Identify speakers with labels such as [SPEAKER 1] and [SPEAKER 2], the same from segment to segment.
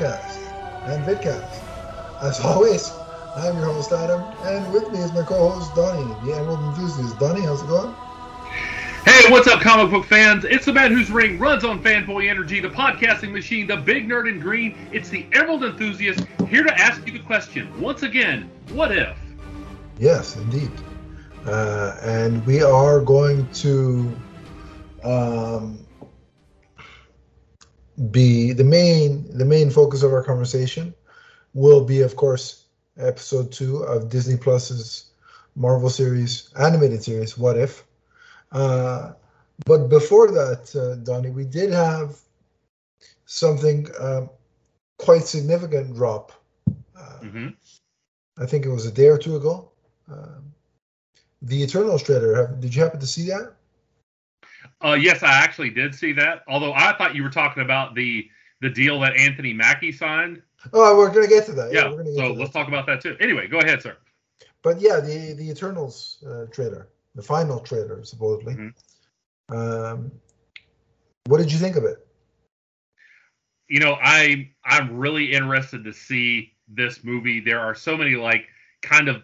[SPEAKER 1] podcast and vidcast. As always, I'm your host Adam, and with me is my co-host Donnie, the Emerald Enthusiast. Donnie, how's it going?
[SPEAKER 2] Hey, what's up, comic book fans? It's the man whose ring runs on fanboy energy, the podcasting machine, the big nerd in green. It's the Emerald Enthusiast here to ask you the question once again: What if?
[SPEAKER 1] Yes, indeed. Uh, and we are going to um, be the main the main focus of our conversation will be, of course, episode two of Disney Plus's Marvel series animated series. What if? Uh, but before that, uh, Donnie, we did have something uh, quite significant drop.
[SPEAKER 2] Mm-hmm.
[SPEAKER 1] I think it was a day or two ago. Um, the Eternals trailer. Have, did you happen to see that?
[SPEAKER 2] Uh, yes, I actually did see that. Although I thought you were talking about the the deal that Anthony Mackie signed.
[SPEAKER 1] Oh, we're gonna get to that.
[SPEAKER 2] Yeah.
[SPEAKER 1] we're gonna get
[SPEAKER 2] so let's talk about that too. Anyway, go ahead, sir.
[SPEAKER 1] But yeah, the the Eternals uh, trailer, the final trailer, supposedly.
[SPEAKER 2] Mhm.
[SPEAKER 1] Um, what did you think of it?
[SPEAKER 2] you know i i'm really interested to see this movie there are so many like kind of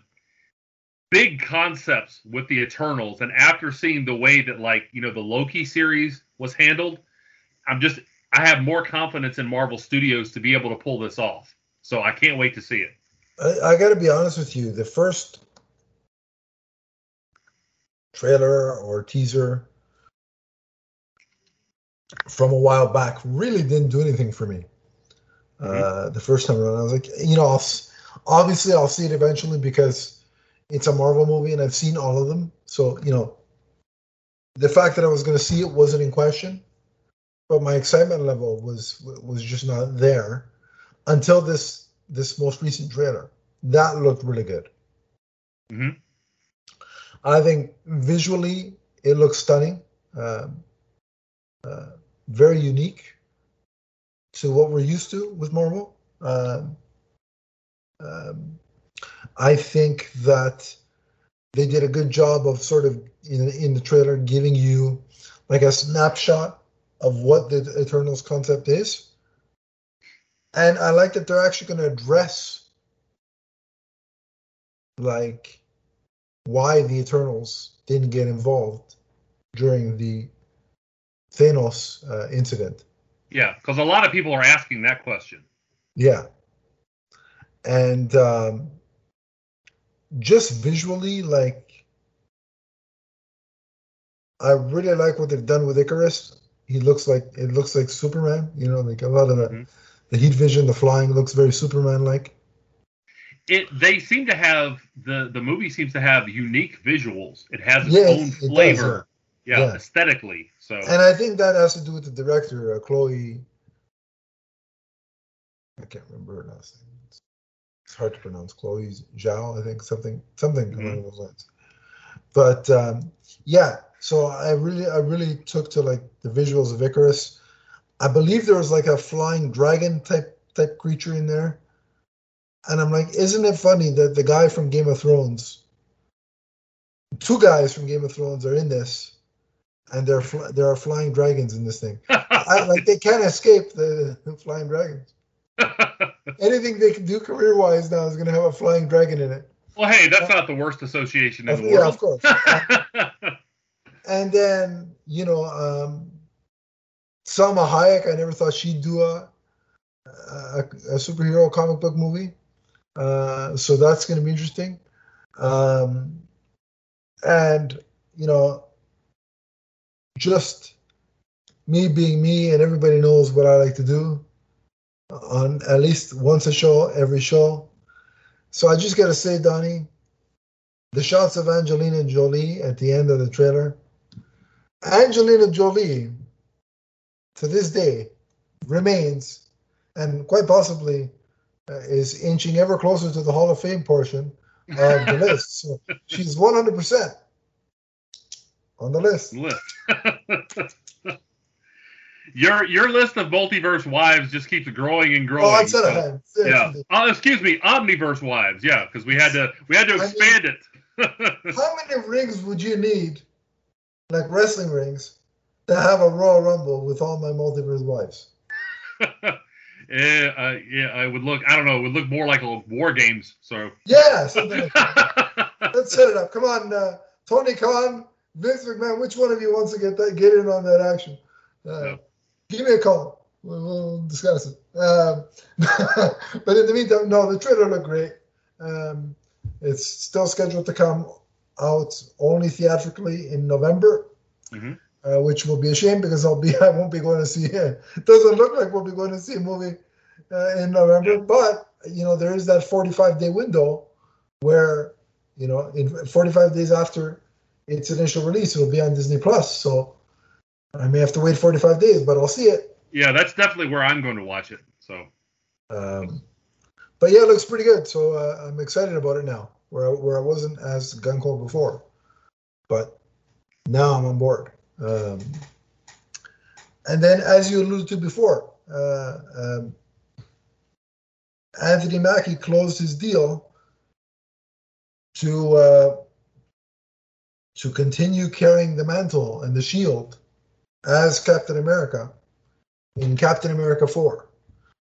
[SPEAKER 2] big concepts with the eternals and after seeing the way that like you know the loki series was handled i'm just i have more confidence in marvel studios to be able to pull this off so i can't wait to see it
[SPEAKER 1] I, I got to be honest with you. The first trailer or teaser from a while back really didn't do anything for me. Uh, the first time around, I was like, you know, I'll, obviously I'll see it eventually because it's a Marvel movie and I've seen all of them. So you know, the fact that I was going to see it wasn't in question, but my excitement level was was just not there until this this most recent trailer. That looked really good.
[SPEAKER 2] Mm-hmm.
[SPEAKER 1] I think visually it looks stunning, um, uh, very unique to what we're used to with Marvel. Um, um, I think that they did a good job of sort of in, in the trailer giving you like a snapshot of what the Eternals concept is. And I like that they're actually going to address like why the Eternals didn't get involved during the Thanos uh, incident.
[SPEAKER 2] yeah because a lot of people are asking that question
[SPEAKER 1] Yeah. And um, just visually, like, I really like what they've done with Ikaris. He looks like it looks like Superman. You know, like a lot of the,
[SPEAKER 2] Mhm.
[SPEAKER 1] the heat vision, the flying looks very Superman like.
[SPEAKER 2] it they seem to have the the movie seems to have unique visuals it has its
[SPEAKER 1] Yeah,
[SPEAKER 2] own
[SPEAKER 1] it- it does,
[SPEAKER 2] flavor yeah.
[SPEAKER 1] Yeah.
[SPEAKER 2] aesthetically so
[SPEAKER 1] And I think that has to do with the director, uh, Chloe. I can't remember her last name. It's, hard to pronounce. Chloe Zhao, I think something something along those lines. But um, yeah, so I really I really took to like the visuals of Ikaris. I believe there was like a flying dragon type type creature in there, and I'm like, isn't it funny that the guy from Game of Thrones, two guys from Game of Thrones are in this, and there fl- there are flying dragons in this thing. I, like they can't escape the, the flying dragons. Anything they can do career wise now is going to have a flying dragon in it.
[SPEAKER 2] well, hey, that's not the worst association in
[SPEAKER 1] Of-
[SPEAKER 2] the
[SPEAKER 1] yeah, of
[SPEAKER 2] world.
[SPEAKER 1] course. and then you know, um, Salma Hayek. I never thought she'd do a a, a superhero comic book movie. Uh, so that's going to be interesting. Um, and you know, just me being me, and everybody knows what I like to do on at least once a show, every show. So I just got to say, Donnie, the shots of Angelina Jolie at the end of the trailer. Angelina Jolie, to this day, remains and quite possibly uh, is inching ever closer to the Hall of Fame portion of the list. So she's 100% on the list.
[SPEAKER 2] List. your your list of multiverse wives just keeps growing and growing.
[SPEAKER 1] Oh, I said
[SPEAKER 2] so-
[SPEAKER 1] ahead.
[SPEAKER 2] Yeah. Oh, excuse me, omniverse wives. Yeah, because we had to we had to
[SPEAKER 1] I mean-
[SPEAKER 2] expand it.
[SPEAKER 1] How many rings would you need, like wrestling rings, to have a Royal Rumble with all my multiverse wives.
[SPEAKER 2] yeah, uh, yeah, I would look. I don't know. It would look more like a War Games. So
[SPEAKER 1] yeah, something like that. Let's set it up. Come on, uh, Tony Khan, Vince McMahon. Which one of you wants to get that get in on that action? Uh, no. Give me a call. We'll, we'll discuss it. Um, but in the meantime, no, the trailer looked great. Um, it's still scheduled to come out only theatrically in November. Mm-hmm uh, which will be a shame because I'll be I won't be going to see it. it doesn't look like we'll be going to see a movie uh, in November, yeah. but you know there is that 45 day window where you know in 45 days after its initial release it'll be on Disney Plus. So I may have to wait 45 days, but I'll see it.
[SPEAKER 2] Yeah, that's definitely where I'm going to watch it. So. Um,
[SPEAKER 1] but yeah, it looks pretty good. So uh, I'm excited about it now, where where I wasn't as gun cold before, but now I'm on board. Um, and then, as you alluded to before, uh, um, Anthony Mackie closed his deal to uh, to continue carrying the mantle and the shield as Captain America in Captain America 4.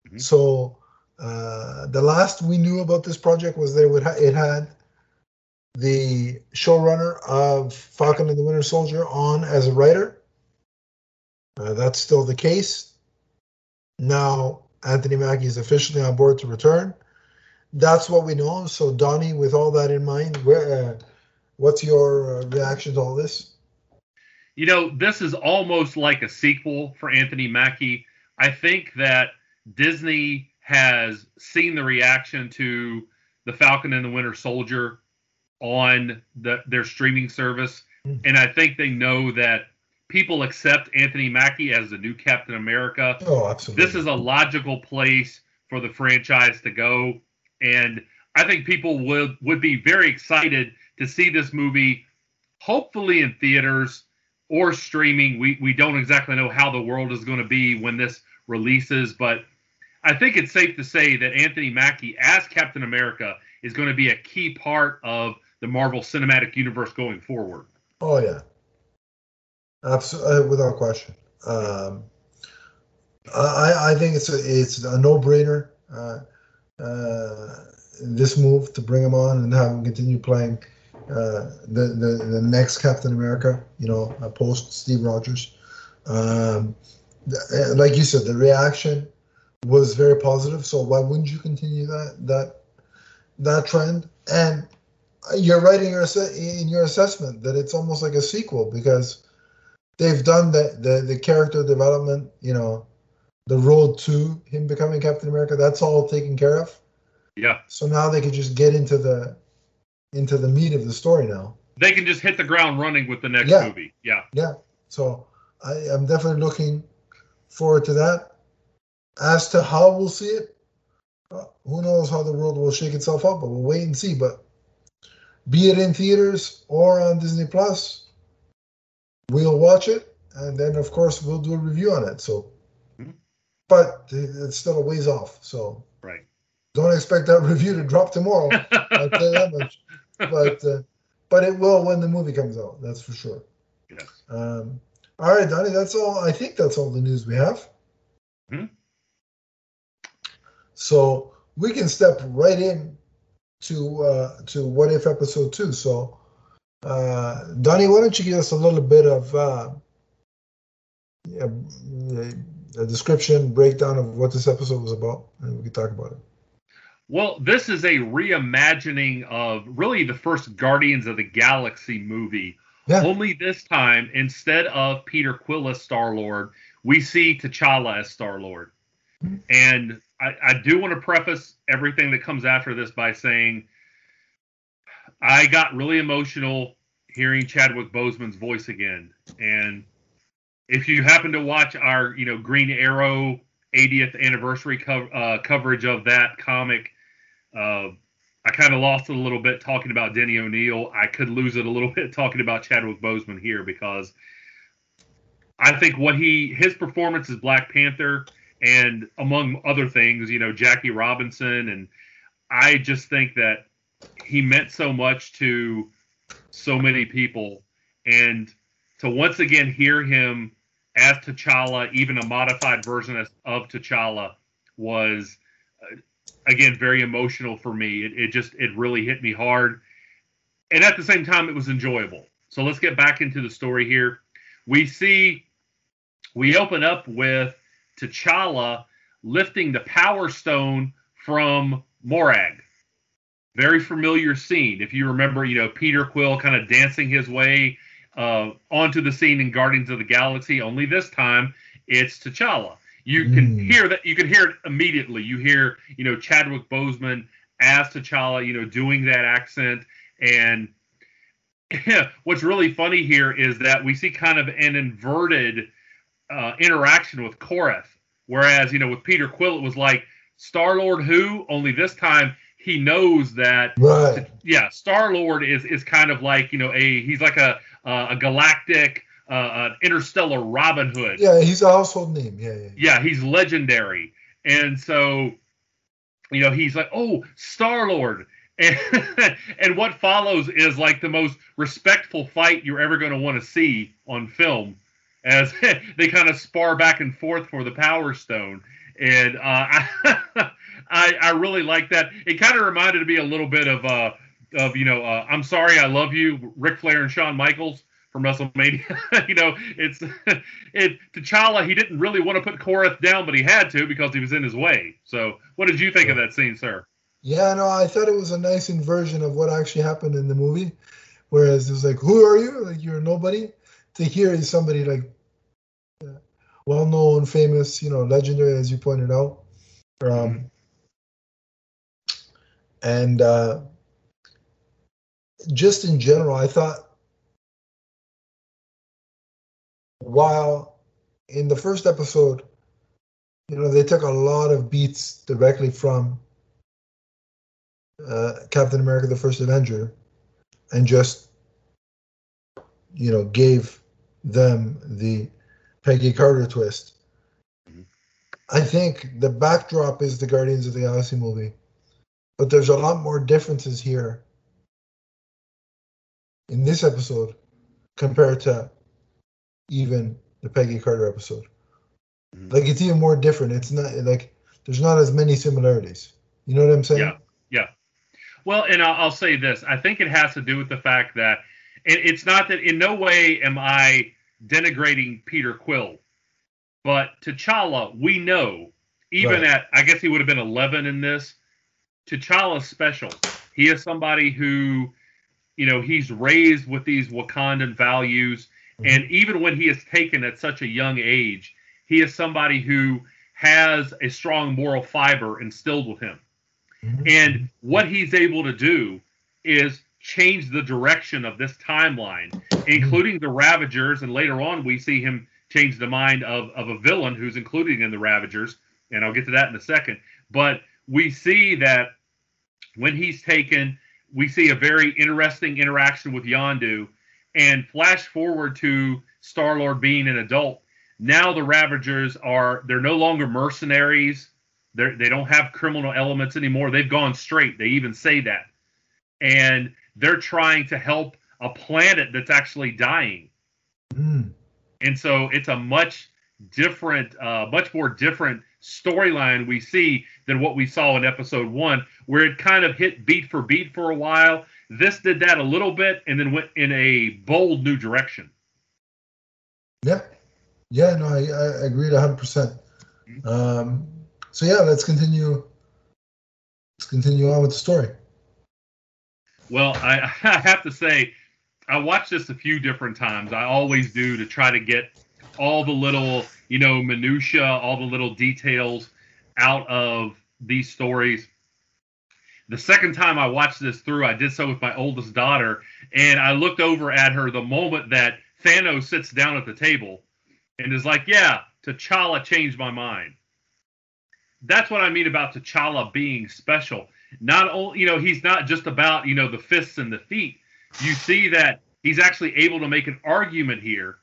[SPEAKER 1] Mm-hmm. So uh, the last we knew about this project was that it, ha- it had the showrunner of Falcon and the Winter Soldier on as a writer. Uh, that's still the case. Now Anthony Mackie is officially on board to return. That's what we know. So Donnie, with all that in mind, where, uh, what's your uh, reaction to all this?
[SPEAKER 2] You know, this is almost like a sequel for Anthony Mackie. I think that Disney has seen the reaction to the Falcon and the Winter Soldier on the, their streaming service, mm. and I think they know that people accept Anthony Mackie as the new Captain America.
[SPEAKER 1] Oh, absolutely.
[SPEAKER 2] This is a logical place for the franchise to go, and I think people would would be very excited to see this movie, hopefully in theaters or streaming. We we don't exactly know how the world is going to be when this releases, but I think it's safe to say that Anthony Mackie as Captain America is going to be a key part of the Marvel Cinematic Universe going forward.
[SPEAKER 1] Oh yeah, absolutely, uh, without question. Um, I I think it's a it's a no brainer. Uh, uh, this move to bring him on and have him continue playing uh, the, the the next Captain America, you know, uh, post Steve Rogers. Um, uh, like you said, the reaction was very positive. So why wouldn't you continue that that that trend? And you're right in your in your assessment that it's almost like a sequel because they've done the, the the character development you know the road to him becoming captain america that's all taken care of
[SPEAKER 2] yeah
[SPEAKER 1] so now they could just get into the into the meat of the story now
[SPEAKER 2] they can just hit the ground running with the next yeah. movie yeah
[SPEAKER 1] yeah so i i'm definitely looking forward to that as to how we'll see it uh, who knows how the world will shake itself up but we'll wait and see but be it in theaters or on Disney Plus. We'll watch it, and then of course we'll do a review on it. So, mm-hmm. but it's still a ways off. So,
[SPEAKER 2] right.
[SPEAKER 1] Don't expect that review to drop tomorrow. I'll tell you that much. But uh, but it will when the movie comes out. That's for sure.
[SPEAKER 2] Yes.
[SPEAKER 1] Um, all right, Donnie. That's all. I think that's all the news we have. Mm-hmm. So we can step right in to uh, to What If episode two. So, uh, Donnie, why don't you give us a little bit of uh, a, a description, breakdown of what this episode was about, and we can talk about it.
[SPEAKER 2] Well, this is a reimagining of really the first Guardians of the Galaxy movie. Yeah. Only this time, instead of Peter Quill as Star Lord, we see T'Challa as Star Lord. Mm-hmm. And I, I do want to preface everything that comes after this by saying I got really emotional hearing Chadwick Boseman's voice again. And if you happen to watch our, you know, Green Arrow 80th anniversary co- uh, coverage of that comic, uh, I kind of lost it a little bit talking about Denny O'Neil. I could lose it a little bit talking about Chadwick Boseman here because I think what he his performance as Black Panther and among other things, you know, Jackie Robinson. And I just think that he meant so much to so many people. And to once again hear him as T'Challa, even a modified version of, of T'Challa, was uh, again very emotional for me. It, it just it really hit me hard, and at the same time, it was enjoyable. So let's get back into the story here. We see we open up with T'Challa lifting the Power Stone from Morag. Very familiar scene. If you remember, you know, Peter Quill kind of dancing his way uh, onto the scene in Guardians of the Galaxy. Only this time, it's T'Challa. You can
[SPEAKER 1] Mm.
[SPEAKER 2] hear that. You can hear it immediately. You hear, you know, Chadwick Boseman as T'Challa, you know, doing that accent. And what's really funny here is that we see kind of an inverted uh, interaction with Korath, whereas you know with Peter Quill it was like Star Lord who. Only this time he knows that
[SPEAKER 1] Right.
[SPEAKER 2] yeah, Star Lord is is kind of like you know a he's like a uh, a galactic uh, uh, interstellar Robin Hood.
[SPEAKER 1] Yeah, he's a household name. Yeah, yeah.
[SPEAKER 2] Yeah, he's legendary, and so you know he's like oh Star Lord. And, and what follows is like the most respectful fight you're ever going to want to see on film as they kind of spar back and forth for the power stone and uh, I, I i really like that it kind of reminded me a little bit of uh of you know uh, i'm sorry i love you Ric flair and shawn michaels from wrestlemania you know it's it t'challa he didn't really want to put korath down but he had to because he was in his way so what did you think of that scene sir
[SPEAKER 1] Yeah, no, I thought it was a nice inversion of what actually happened in the movie. Whereas it was like, who are you? Like you're nobody. To hear is somebody like uh, well known, famous, you know, legendary, as you pointed out. Um, and uh, just in general, I thought while in the first episode, you know, they took a lot of beats directly from uh, Captain America: The First Avenger, and just you know gave them the Peggy Carter twist.
[SPEAKER 2] Mhm.
[SPEAKER 1] I think the backdrop is the Guardians of the Galaxy movie, but there's a lot more differences here in this episode compared to even the Peggy Carter episode.
[SPEAKER 2] Mhm.
[SPEAKER 1] Like it's even more different. It's not like there's not as many similarities. You know what I'm saying?
[SPEAKER 2] Yeah. Well, and I'll, I'll say this: I think it has to do with the fact that it, it's not that in no way am I denigrating Peter Quill, but T'Challa, we know, even
[SPEAKER 1] Right.
[SPEAKER 2] at I guess he would have been 11 in this. T'Challa's special. He is somebody who, you know, he's raised with these Wakandan values, and even when he is taken at such a young age, he is somebody who has a strong moral fiber instilled with him.
[SPEAKER 1] Mhm.
[SPEAKER 2] And what he's able to do is change the direction of this timeline, including the Ravagers. And later on, we see him change the mind of, of a villain who's included in the Ravagers. And I'll get to that in a second. But we see that when he's taken, we see a very interesting interaction with Yondu. And flash forward to Star Lord being an adult. Now the Ravagers are, they're no longer mercenaries they're, they don't have criminal elements anymore. They've gone straight. They even say that. And they're trying to help a planet that's actually dying.
[SPEAKER 1] Mm.
[SPEAKER 2] And so it's a much different, uh, much more different storyline we see than what we saw in episode one, where it kind of hit beat for beat for a while. This did that a little bit and then went in a bold new direction.
[SPEAKER 1] Yeah, yeah, no, I, I agreed hundred percent. Um, so yeah, let's continue. Let's continue on with the story.
[SPEAKER 2] Well, I, I have to say, I watched this a few different times. I always do to try to get all the little, you know, minutia, all the little details out of these stories. The second time I watched this through, I did so with my oldest daughter, and I looked over at her the moment that Thanos sits down at the table and is like, "Yeah, T'Challa changed my mind." That's what I mean about T'Challa being special. Not only you know he's not just about you know the fists and the feet. You see that he's actually able to make an argument here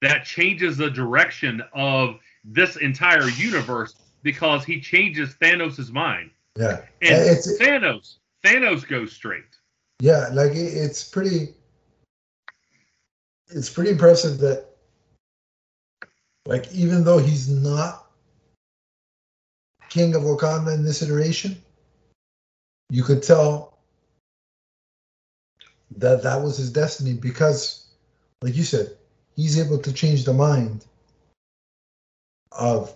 [SPEAKER 2] that changes the direction of this entire universe because he changes Thanos' mind
[SPEAKER 1] Yeah,
[SPEAKER 2] and
[SPEAKER 1] it's
[SPEAKER 2] Thanos Thanos goes straight
[SPEAKER 1] yeah, like it, it's pretty. It's pretty impressive that like even though he's not king of Wakanda in this iteration, you could tell that that was his destiny because, like you said, he's able to change the mind of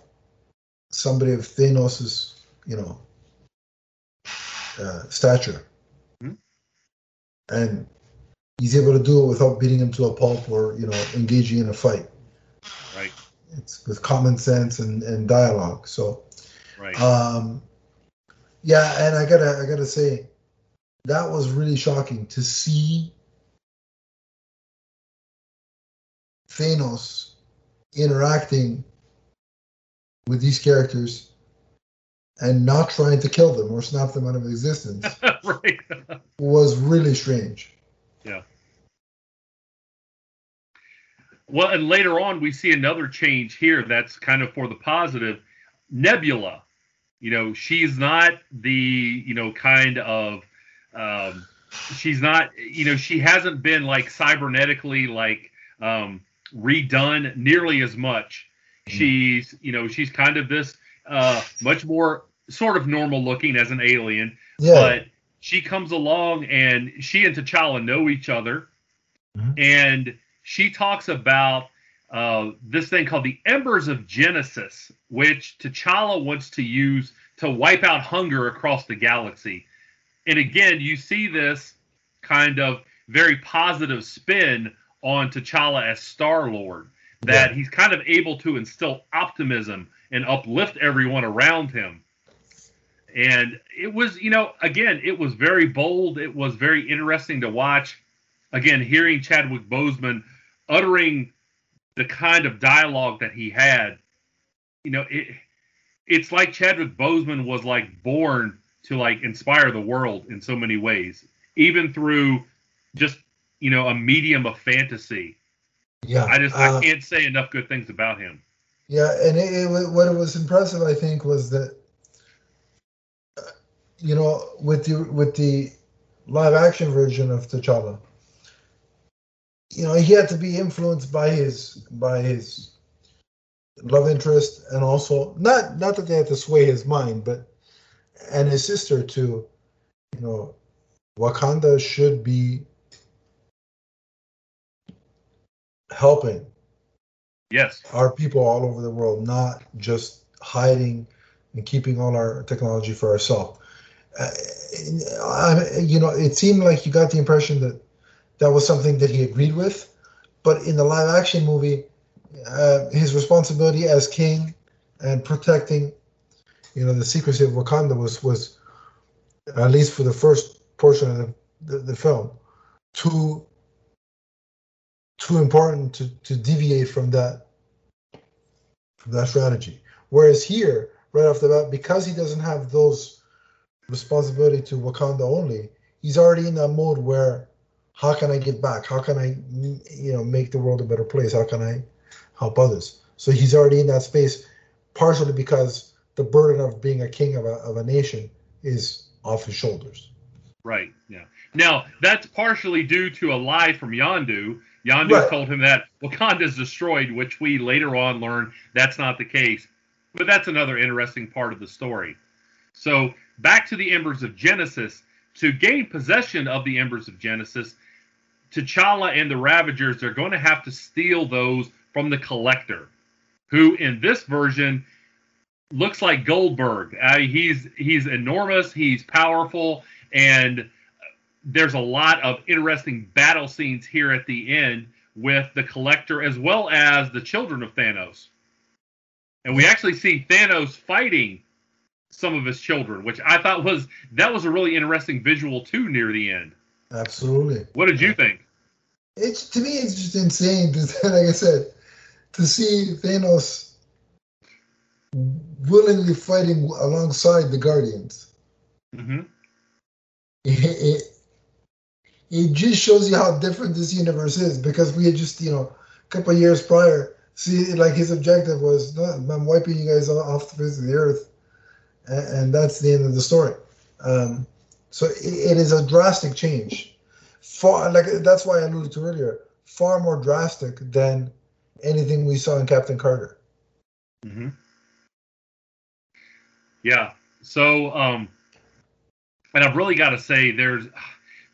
[SPEAKER 1] somebody of Thanos's, you know, uh, stature,
[SPEAKER 2] Hmm.
[SPEAKER 1] and he's able to do it without beating him to a pulp or you know engaging in a fight.
[SPEAKER 2] Right.
[SPEAKER 1] It's with common sense and, and dialogue. So,
[SPEAKER 2] Right.
[SPEAKER 1] um, yeah, and I gotta I gotta say, that was really shocking to see Thanos interacting with these characters and not trying to kill them or snap them out of existence
[SPEAKER 2] right.
[SPEAKER 1] was really strange. Yeah.
[SPEAKER 2] Well, and later on, we see another change here that's kind of for the positive. Nebula, you know, she's not the, you know, kind of, um, she's not, you know, she hasn't been like cybernetically like um, redone nearly as much. She's, you know, she's kind of this uh, much more sort of normal looking as an alien,
[SPEAKER 1] Yeah,
[SPEAKER 2] but she comes along and she and T'Challa know each other,
[SPEAKER 1] Mhm.
[SPEAKER 2] and she talks about uh, this thing called the Embers of Genesis, which T'Challa wants to use to wipe out hunger across the galaxy. And again, you see this kind of very positive spin on T'Challa as Star Lord, that
[SPEAKER 1] Yeah.
[SPEAKER 2] he's kind of able to instill optimism and uplift everyone around him. And it was you know again it was very bold. It was very interesting to watch. Again hearing chadwick boseman uttering the kind of dialogue that he had you know it it's like chadwick boseman was like born to like inspire the world in so many ways even through just you know a medium of fantasy.
[SPEAKER 1] Yeah.
[SPEAKER 2] i just
[SPEAKER 1] uh,
[SPEAKER 2] i can't say enough good things about him
[SPEAKER 1] Yeah, and it, it, what was impressive, I think, was that you know with the with the live action version of T'Challa, you know he had to be influenced by his by his love interest, and also not not that they had to sway his mind, but and his sister to, you know, Wakanda should be helping
[SPEAKER 2] yes
[SPEAKER 1] our people all over the world, not just hiding and keeping all our technology for ourselves. Uh, I, you know, it seemed like you got the impression that that was something that he agreed with, but in the live action movie, uh, his responsibility as king and protecting, you know, the secrecy of Wakanda was was at least for the first portion of the, the, the film too too important to, to deviate from that from that strategy. Whereas here, right off the bat, because he doesn't have those responsibility to Wakanda only, he's already in that mode where how can I give back? How can I you know make the world a better place? How can I help others? So he's already in that space, partially because the burden of being a king of a, of a nation is off his shoulders.
[SPEAKER 2] Right. Yeah. Now that's partially due to a lie from Yondu. Yondu
[SPEAKER 1] Right.
[SPEAKER 2] told him that Wakanda's destroyed, which we later on learn that's not the case. But that's another interesting part of the story. So back to the Embers of Genesis. To gain possession of the Embers of Genesis, T'Challa and the Ravagers are going to have to steal those from the Collector, who in this version looks like Goldberg. Uh, he's he's enormous. He's powerful, and there's a lot of interesting battle scenes here at the end with the Collector as well as the children of Thanos. And we actually see Thanos fighting some of his children, which I thought was that was a really interesting visual too near the end.
[SPEAKER 1] Absolutely.
[SPEAKER 2] What did you think?
[SPEAKER 1] It's to me, it's just insane. To, like I said, to see Thanos willingly fighting alongside the Guardians.
[SPEAKER 2] hmm
[SPEAKER 1] It, it, just shows you how different this universe is because we had just, you know, a couple years prior, see, like his objective was, no, I'm wiping you guys off the face of the earth, and, and that's the end of the story. Um, so it, it is a drastic change. Far, like that's why I alluded to earlier, far more drastic than anything we saw in Captain Carter.
[SPEAKER 2] Mm-hmm. Yeah. So, um, and I've really got to say, there's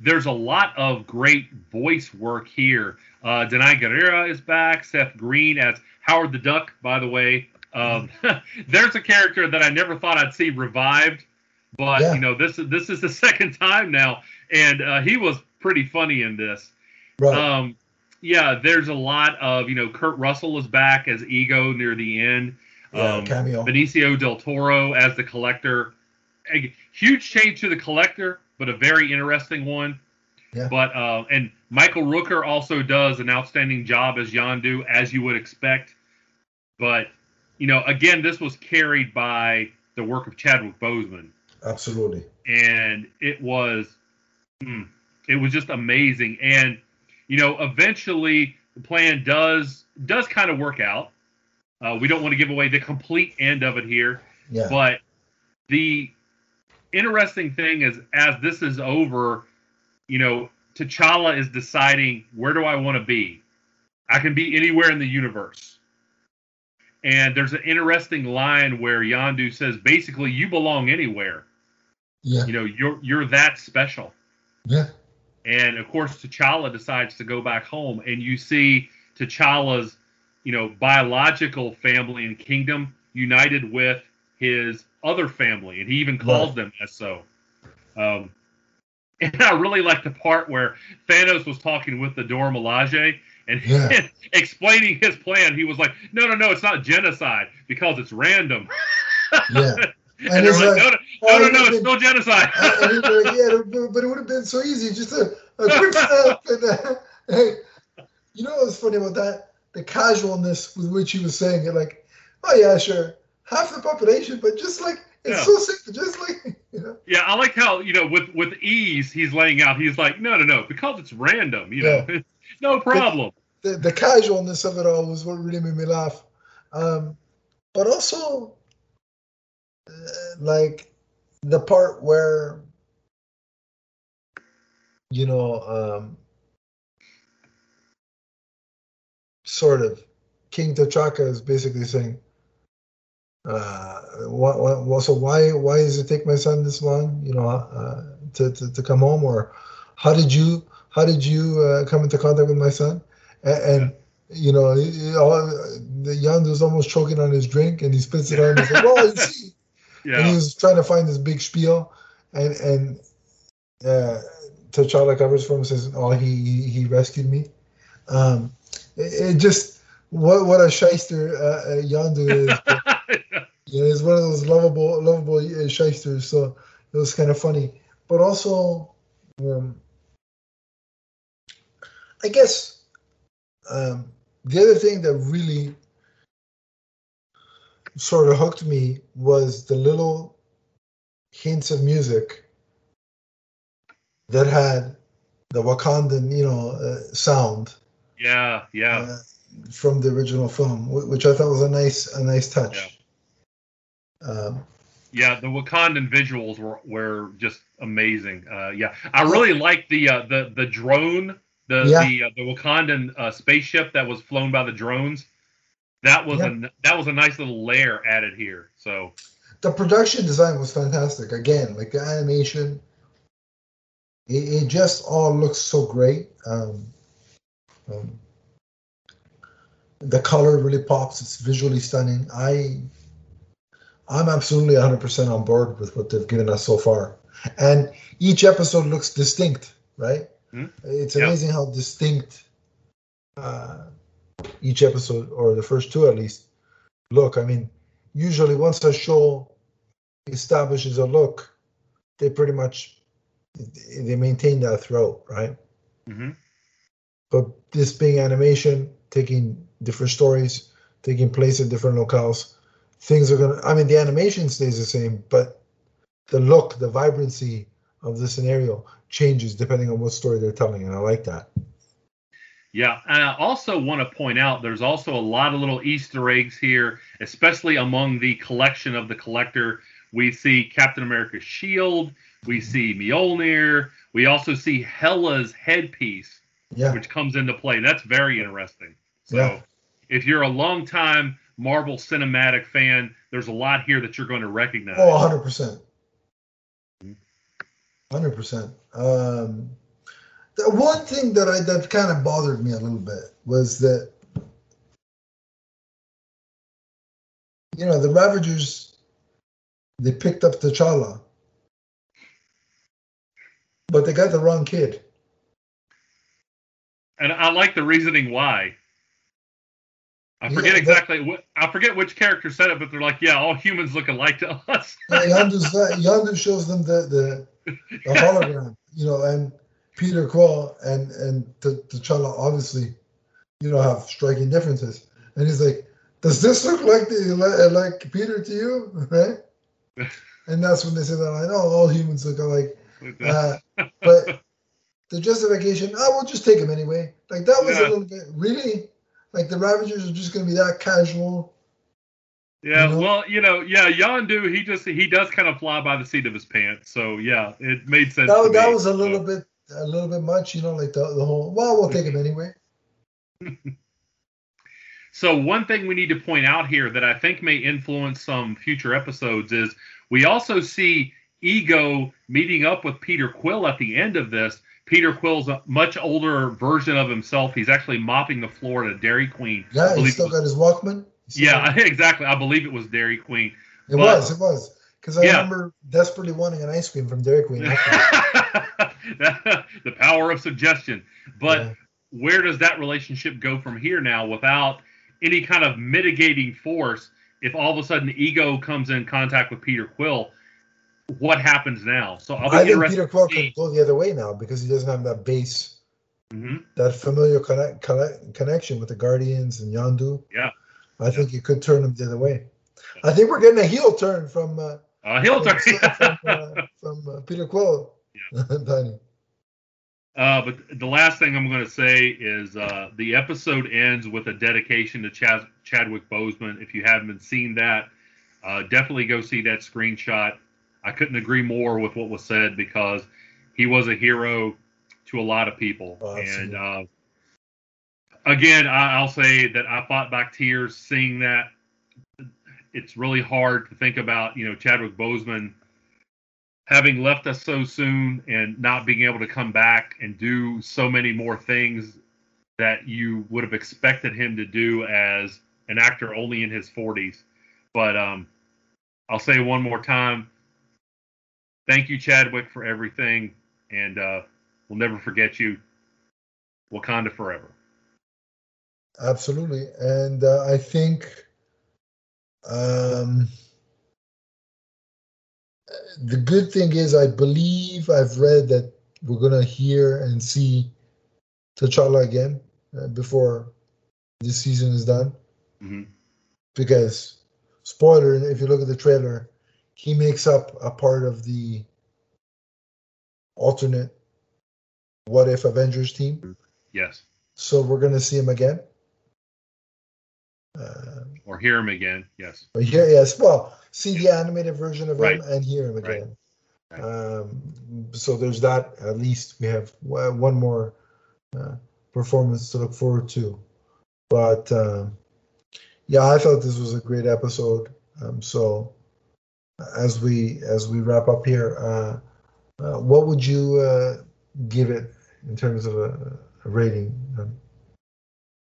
[SPEAKER 2] there's a lot of great voice work here. Uh, Danai Gurira is back. Seth Green as Howard the Duck, by the way. Um, there's a character that I never thought I'd see revived, but yeah. you know this this is the second time now, and uh, he was pretty funny in this. Right. Um, yeah, there's a lot of you know Kurt Russell is back as Ego near the end.
[SPEAKER 1] Yeah, um, cameo.
[SPEAKER 2] Benicio del Toro as the collector. Huge change to the collector, but a very interesting one. Yeah. But uh, and Michael Rooker also does an outstanding job as Yondu, as you would expect. But you know, again, this was carried by the work of Chadwick Boseman.
[SPEAKER 1] Absolutely.
[SPEAKER 2] And it was, mm, it was just amazing. And you know, eventually the plan does does kind of work out. Uh, we don't want to give away the complete end of it here, yeah. but the interesting thing is, as this is over, you know, T'Challa is deciding where do I want to be. I can be anywhere in the universe. And there's an interesting line where Yondu says, basically, you belong anywhere. Yeah. You know, you're you're that special.
[SPEAKER 1] Yeah.
[SPEAKER 2] And of course, T'Challa decides to go back home, and you see T'Challa's, you know, biological family and kingdom united with his other family, and he even calls them as so. Um, and I really like the part where Thanos was talking with the Dora Milaje and yeah. explaining his plan. He was like, "No, no, no, it's not genocide because it's random."
[SPEAKER 1] Yeah.
[SPEAKER 2] And, and they're like, like, no, no, no, no, it's still genocide.
[SPEAKER 1] and like, yeah, but it would have been so easy, just a, a quick step. And, uh, hey, you know what's funny about that? The casualness with which he was saying it, like, oh yeah, sure, half the population, but just like it's yeah. so simple, just like you know.
[SPEAKER 2] Yeah, I like how you know with with ease he's laying out. He's like, no, no, no, because it's random. You know, yeah. no problem.
[SPEAKER 1] The, the, the, casualness of it all was what really made me laugh. Um, but also, uh, like the part where you know, um, sort of King T'Chaka is basically saying uh, what, what, so why why does it take my son this long, you know, uh, to, to, to come home, or how did you how did you uh, come into contact with my son? And, and you know, the Yondu's almost choking on his drink, and he spits it out and he's like, "Well, you see," yeah. and he was trying to find this big spiel, and and uh, T'Challa covers for him says, "Oh, he he rescued me." Um, it, it just what what a shyster uh, Yondu is. Yeah, he's one of those lovable, lovable uh, shysters. So it was kind of funny, but also, um, I guess um, the other thing that really sort of hooked me was the little hints of music that had the Wakandan, you know, uh, sound.
[SPEAKER 2] Yeah, yeah. Uh,
[SPEAKER 1] from the original film, which I thought was a nice, a nice touch. Yeah. Um,
[SPEAKER 2] yeah, the Wakandan visuals were, were just amazing. Uh, yeah, I really like the uh, the the drone, the yeah. the uh, the Wakandan uh, spaceship that was flown by the drones. That was yeah. a that was a nice little layer added here. So
[SPEAKER 1] the production design was fantastic. Again, like the animation, it, it just all looks so great. Um, um, the color really pops. It's visually stunning. I I'm absolutely 100% on board with what they've given us so far. And each episode looks distinct, right? Mm-hmm. It's amazing yep. how distinct uh, each episode, or the first two at least, look. I mean, usually once a show establishes a look, they pretty much they maintain that throughout, right?
[SPEAKER 2] Mm-hmm.
[SPEAKER 1] But this being animation, taking different stories, taking place in different locales, things are gonna. I mean, the animation stays the same, but the look, the vibrancy of the scenario changes depending on what story they're telling, and I like that.
[SPEAKER 2] Yeah, and I also want to point out there's also a lot of little Easter eggs here, especially among the collection of the collector. We see Captain America's shield, we see Mjolnir, we also see Hela's headpiece, yeah. which comes into play. That's very interesting. So, yeah. if you're a long time Marvel Cinematic fan, there's a lot here that you're going to recognize.
[SPEAKER 1] Oh, 100 percent, hundred percent. Um, the one thing that I that kind of bothered me a little bit was that you know the Ravagers they picked up T'Challa, but they got the wrong kid.
[SPEAKER 2] And I like the reasoning why. I forget exactly what I forget which character said it, but they're like, "Yeah, all humans look alike to us."
[SPEAKER 1] Yeah, Yondu's, Yondu shows them the, the the hologram, you know, and Peter Quill and and T'Challa obviously, you know, have striking differences. And he's like, "Does this look like the like, Peter to you?" Right? And that's when they say that I know all humans look alike. Uh, but the justification, I will just take him anyway. Like that was
[SPEAKER 2] Yeah.
[SPEAKER 1] a little bit really like the Ravagers are just going to be that casual.
[SPEAKER 2] yeah,
[SPEAKER 1] you know?
[SPEAKER 2] well, you know, yeah, Yondu, he just he does kind of fly by the seat of his pants. So yeah, it made sense.
[SPEAKER 1] That, that
[SPEAKER 2] me.
[SPEAKER 1] was a little
[SPEAKER 2] So,
[SPEAKER 1] bit a little bit much, you know, like the, the whole. Well, we'll take him anyway.
[SPEAKER 2] So one thing we need to point out here that I think may influence some future episodes is we also see Ego meeting up with Peter Quill at the end of this. Peter Quill's a much older version of himself. He's actually mopping the floor at a Dairy Queen.
[SPEAKER 1] Yeah, he still got his Walkman.
[SPEAKER 2] Yeah, exactly. I believe it was Dairy Queen.
[SPEAKER 1] it
[SPEAKER 2] but-
[SPEAKER 1] was, it was. Because I
[SPEAKER 2] Yeah.
[SPEAKER 1] remember desperately wanting an ice cream from Dairy Queen.
[SPEAKER 2] the power of suggestion. But
[SPEAKER 1] Yeah.
[SPEAKER 2] where does that relationship go from here now without any kind of mitigating force? If all of a sudden Ego comes in contact with Peter Quill, what happens now? So I'll be
[SPEAKER 1] I think. Peter Quill can go the other way now because he doesn't have that base,
[SPEAKER 2] Mhm.
[SPEAKER 1] that familiar connect, connect, connection with the Guardians and Yondu.
[SPEAKER 2] Yeah.
[SPEAKER 1] I think it could turn him the other way. I think we're getting a heel turn from uh,
[SPEAKER 2] Uh,
[SPEAKER 1] from,
[SPEAKER 2] turn.
[SPEAKER 1] from, uh, from uh, Peter Quill. Tiny.
[SPEAKER 2] Uh, but the last thing I'm going to say is uh, the episode ends with a dedication to Chad- Chadwick Boseman. If you haven't seen that, uh, definitely go see that screenshot. I couldn't agree more with what was said because he was a hero to a lot of people.
[SPEAKER 1] Oh,
[SPEAKER 2] and uh, again, I, I'll say that I fought back tears seeing that. It's really hard to think about, you know, Chadwick Boseman having left us so soon and not being able to come back and do so many more things that you would have expected him to do as an actor only in his 40s. But um, I'll say one more time thank you, Chadwick, for everything. And uh, we'll never forget you. Wakanda forever.
[SPEAKER 1] Absolutely. And uh, I think um, the good thing is, I believe I've read that we're going to hear and see T'Challa again uh, before this season is done.
[SPEAKER 2] hmm
[SPEAKER 1] Because, spoiler, if you look at the trailer, he makes up a part of the alternate What If Avengers team.
[SPEAKER 2] Yes.
[SPEAKER 1] So we're going to see him again. Uh,
[SPEAKER 2] Or hear him again. Yes.
[SPEAKER 1] But here, yes, well, see the animated version of
[SPEAKER 2] Right.
[SPEAKER 1] him and hear him again.
[SPEAKER 2] Right.
[SPEAKER 1] Um, so there's that. At least we have one more uh, performance to look forward to. But um, yeah, I thought this was a great episode. Um, so as we as we wrap up here, uh, uh, what would you uh, give it in terms of a, a rating? Um,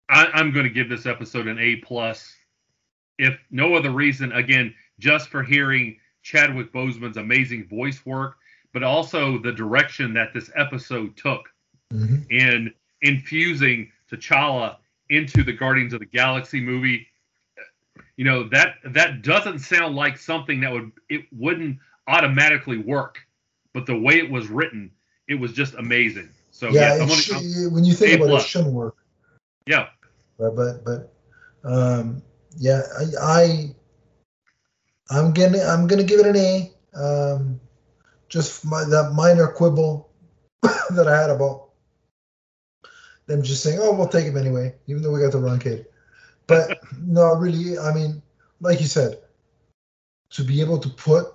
[SPEAKER 2] I, I'm going to give this episode an A plus, if no other reason. Again, just for hearing Chadwick Boseman's amazing voice work, but also the direction that this episode took
[SPEAKER 1] mhm.
[SPEAKER 2] in infusing T'Challa into the Guardians of the Galaxy movie. You know that that doesn't sound like something that would it wouldn't automatically work, but the way it was written, it was just amazing. So
[SPEAKER 1] yeah,
[SPEAKER 2] yes, I'm
[SPEAKER 1] it
[SPEAKER 2] gonna,
[SPEAKER 1] sh-
[SPEAKER 2] I'm-
[SPEAKER 1] when you think about it, it shouldn't work.
[SPEAKER 2] yeah,
[SPEAKER 1] but but but um yeah i i i'm gonna i'm gonna give it an a um just my that minor quibble that i had about them just saying oh we'll take him anyway even though we got the wrong kid no really i mean like you said to be able to put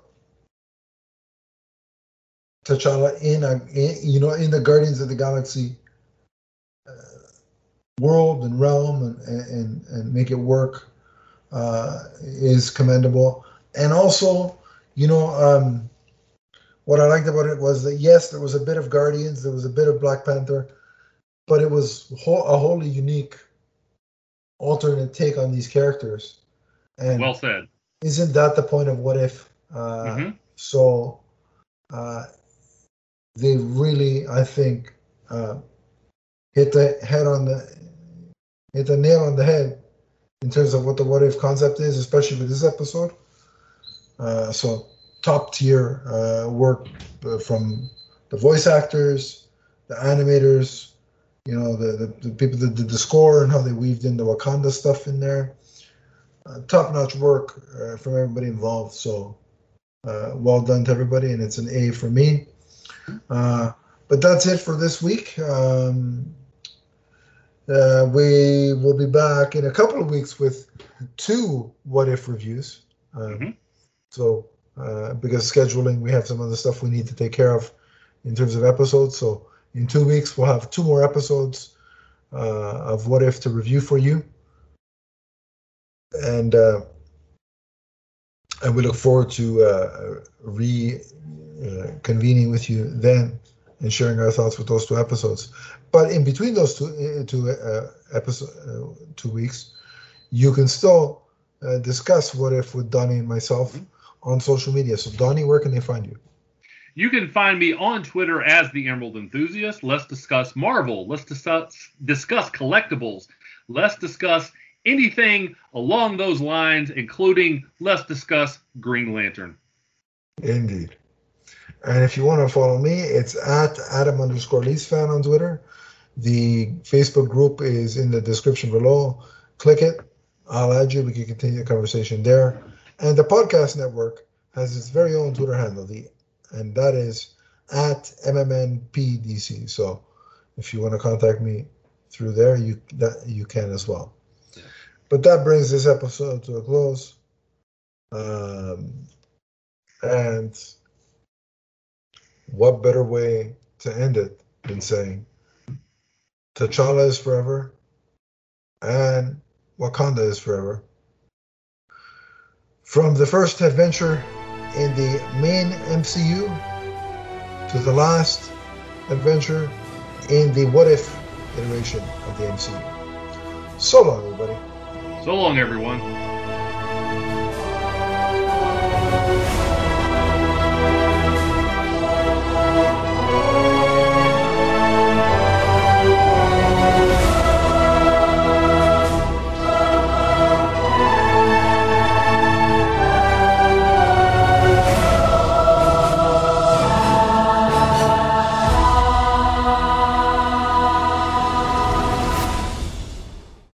[SPEAKER 1] T'Challa in a in, you know in the Guardians of the Galaxy uh, world and realm and, and and make it work. uh, is commendable. And also, you know, um, what I liked about it was that yes, there was a bit of Guardians, there was a bit of Black Panther, but it was a wholly unique, alternate take on these characters. And
[SPEAKER 2] well said.
[SPEAKER 1] Isn't that the point of What If? Uh, mm-hmm. So uh, they really, I think, uh, hit the head on the hit the nail on the head in terms of what the What If concept is, especially with this episode. Uh, so top tier uh, work uh, from the voice actors, the animators, you know, the, the, the, people that did the score and how they weaved in the Wakanda stuff in there. Uh, top notch work uh, from everybody involved. So uh, well done to everybody, and it's an A for me. Uh, but that's it for this week. Um, we will be back in a couple of weeks with two what if reviews. Um, mm-hmm. So uh, because scheduling, we have some other stuff we need to take care of in terms of episodes. So in two weeks, we'll have two more episodes uh, of What If to review for you, and uh, and we look forward to uh, reconvening uh, with you then and sharing our thoughts with those two episodes. But in between those two two episode two weeks, you can still discuss What If with Donnie and myself. Mm-hmm on social media. So, Donnie, where can they find you?
[SPEAKER 2] You can find me on Twitter as the Emerald Enthusiast. Let's discuss Marvel. Let's discuss, discuss collectibles. Let's discuss anything along those lines, including let's discuss Green Lantern.
[SPEAKER 1] Indeed. And if you want to follow me, it's at Adam underscore Leafs fan on Twitter. The Facebook group is in the description below. Click it. I'll add you. We can continue the conversation there. And the podcast network has its very own Twitter handle, the and that is at MMNPDC. So if you want to contact me through there, you that you can as well. But that brings this episode to a close. Um, and what better way to end it than saying T'Challa is forever and Wakanda is forever. From the first adventure in the main MCU to the last adventure in the what if iteration of the MCU. So long, everybody.
[SPEAKER 2] So long, everyone.